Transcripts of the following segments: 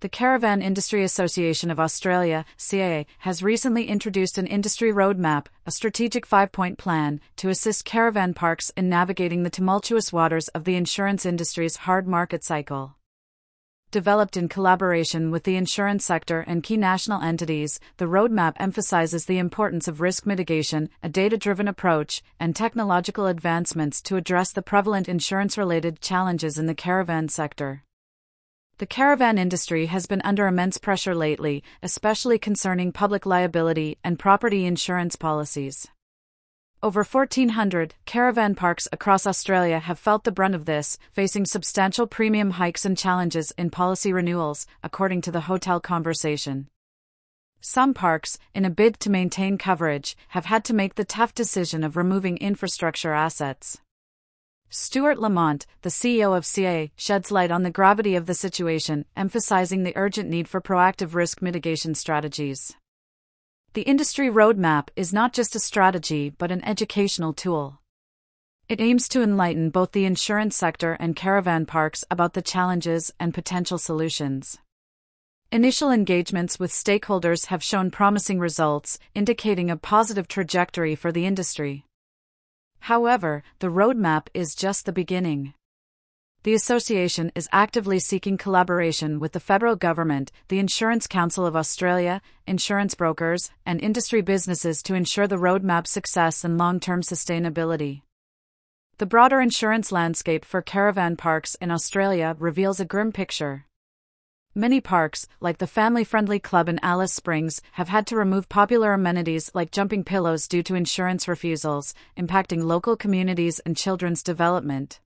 The Caravan Industry Association of Australia, CIA, has recently introduced an industry roadmap, a strategic five point plan, to assist caravan parks in navigating the tumultuous waters of the insurance industry's hard market cycle. Developed in collaboration with the insurance sector and key national entities, the roadmap emphasizes the importance of risk mitigation, a data driven approach, and technological advancements to address the prevalent insurance related challenges in the caravan sector. The caravan industry has been under immense pressure lately, especially concerning public liability and property insurance policies. Over 1,400 caravan parks across Australia have felt the brunt of this, facing substantial premium hikes and challenges in policy renewals, according to the Hotel Conversation. Some parks, in a bid to maintain coverage, have had to make the tough decision of removing infrastructure assets. Stuart Lamont, the CEO of CA, sheds light on the gravity of the situation, emphasizing the urgent need for proactive risk mitigation strategies. The industry roadmap is not just a strategy but an educational tool. It aims to enlighten both the insurance sector and caravan parks about the challenges and potential solutions. Initial engagements with stakeholders have shown promising results, indicating a positive trajectory for the industry. However, the roadmap is just the beginning. The association is actively seeking collaboration with the federal government, the Insurance Council of Australia, insurance brokers, and industry businesses to ensure the roadmap's success and long term sustainability. The broader insurance landscape for caravan parks in Australia reveals a grim picture. Many parks, like the family friendly club in Alice Springs, have had to remove popular amenities like jumping pillows due to insurance refusals, impacting local communities and children's development.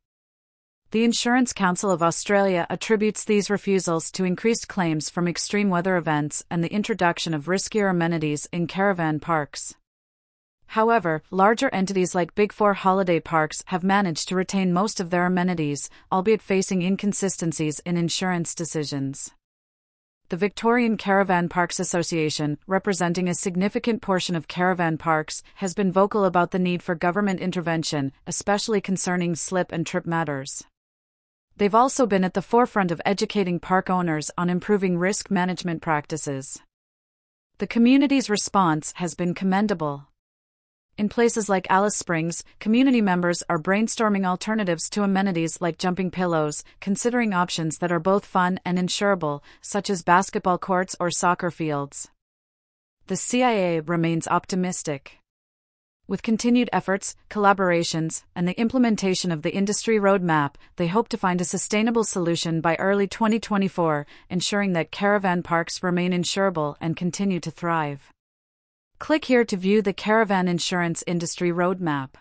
The Insurance Council of Australia attributes these refusals to increased claims from extreme weather events and the introduction of riskier amenities in caravan parks. However, larger entities like Big Four holiday parks have managed to retain most of their amenities, albeit facing inconsistencies in insurance decisions. The Victorian Caravan Parks Association, representing a significant portion of caravan parks, has been vocal about the need for government intervention, especially concerning slip and trip matters. They've also been at the forefront of educating park owners on improving risk management practices. The community's response has been commendable. In places like Alice Springs, community members are brainstorming alternatives to amenities like jumping pillows, considering options that are both fun and insurable, such as basketball courts or soccer fields. The CIA remains optimistic. With continued efforts, collaborations, and the implementation of the industry roadmap, they hope to find a sustainable solution by early 2024, ensuring that caravan parks remain insurable and continue to thrive. Click here to view the caravan insurance industry roadmap.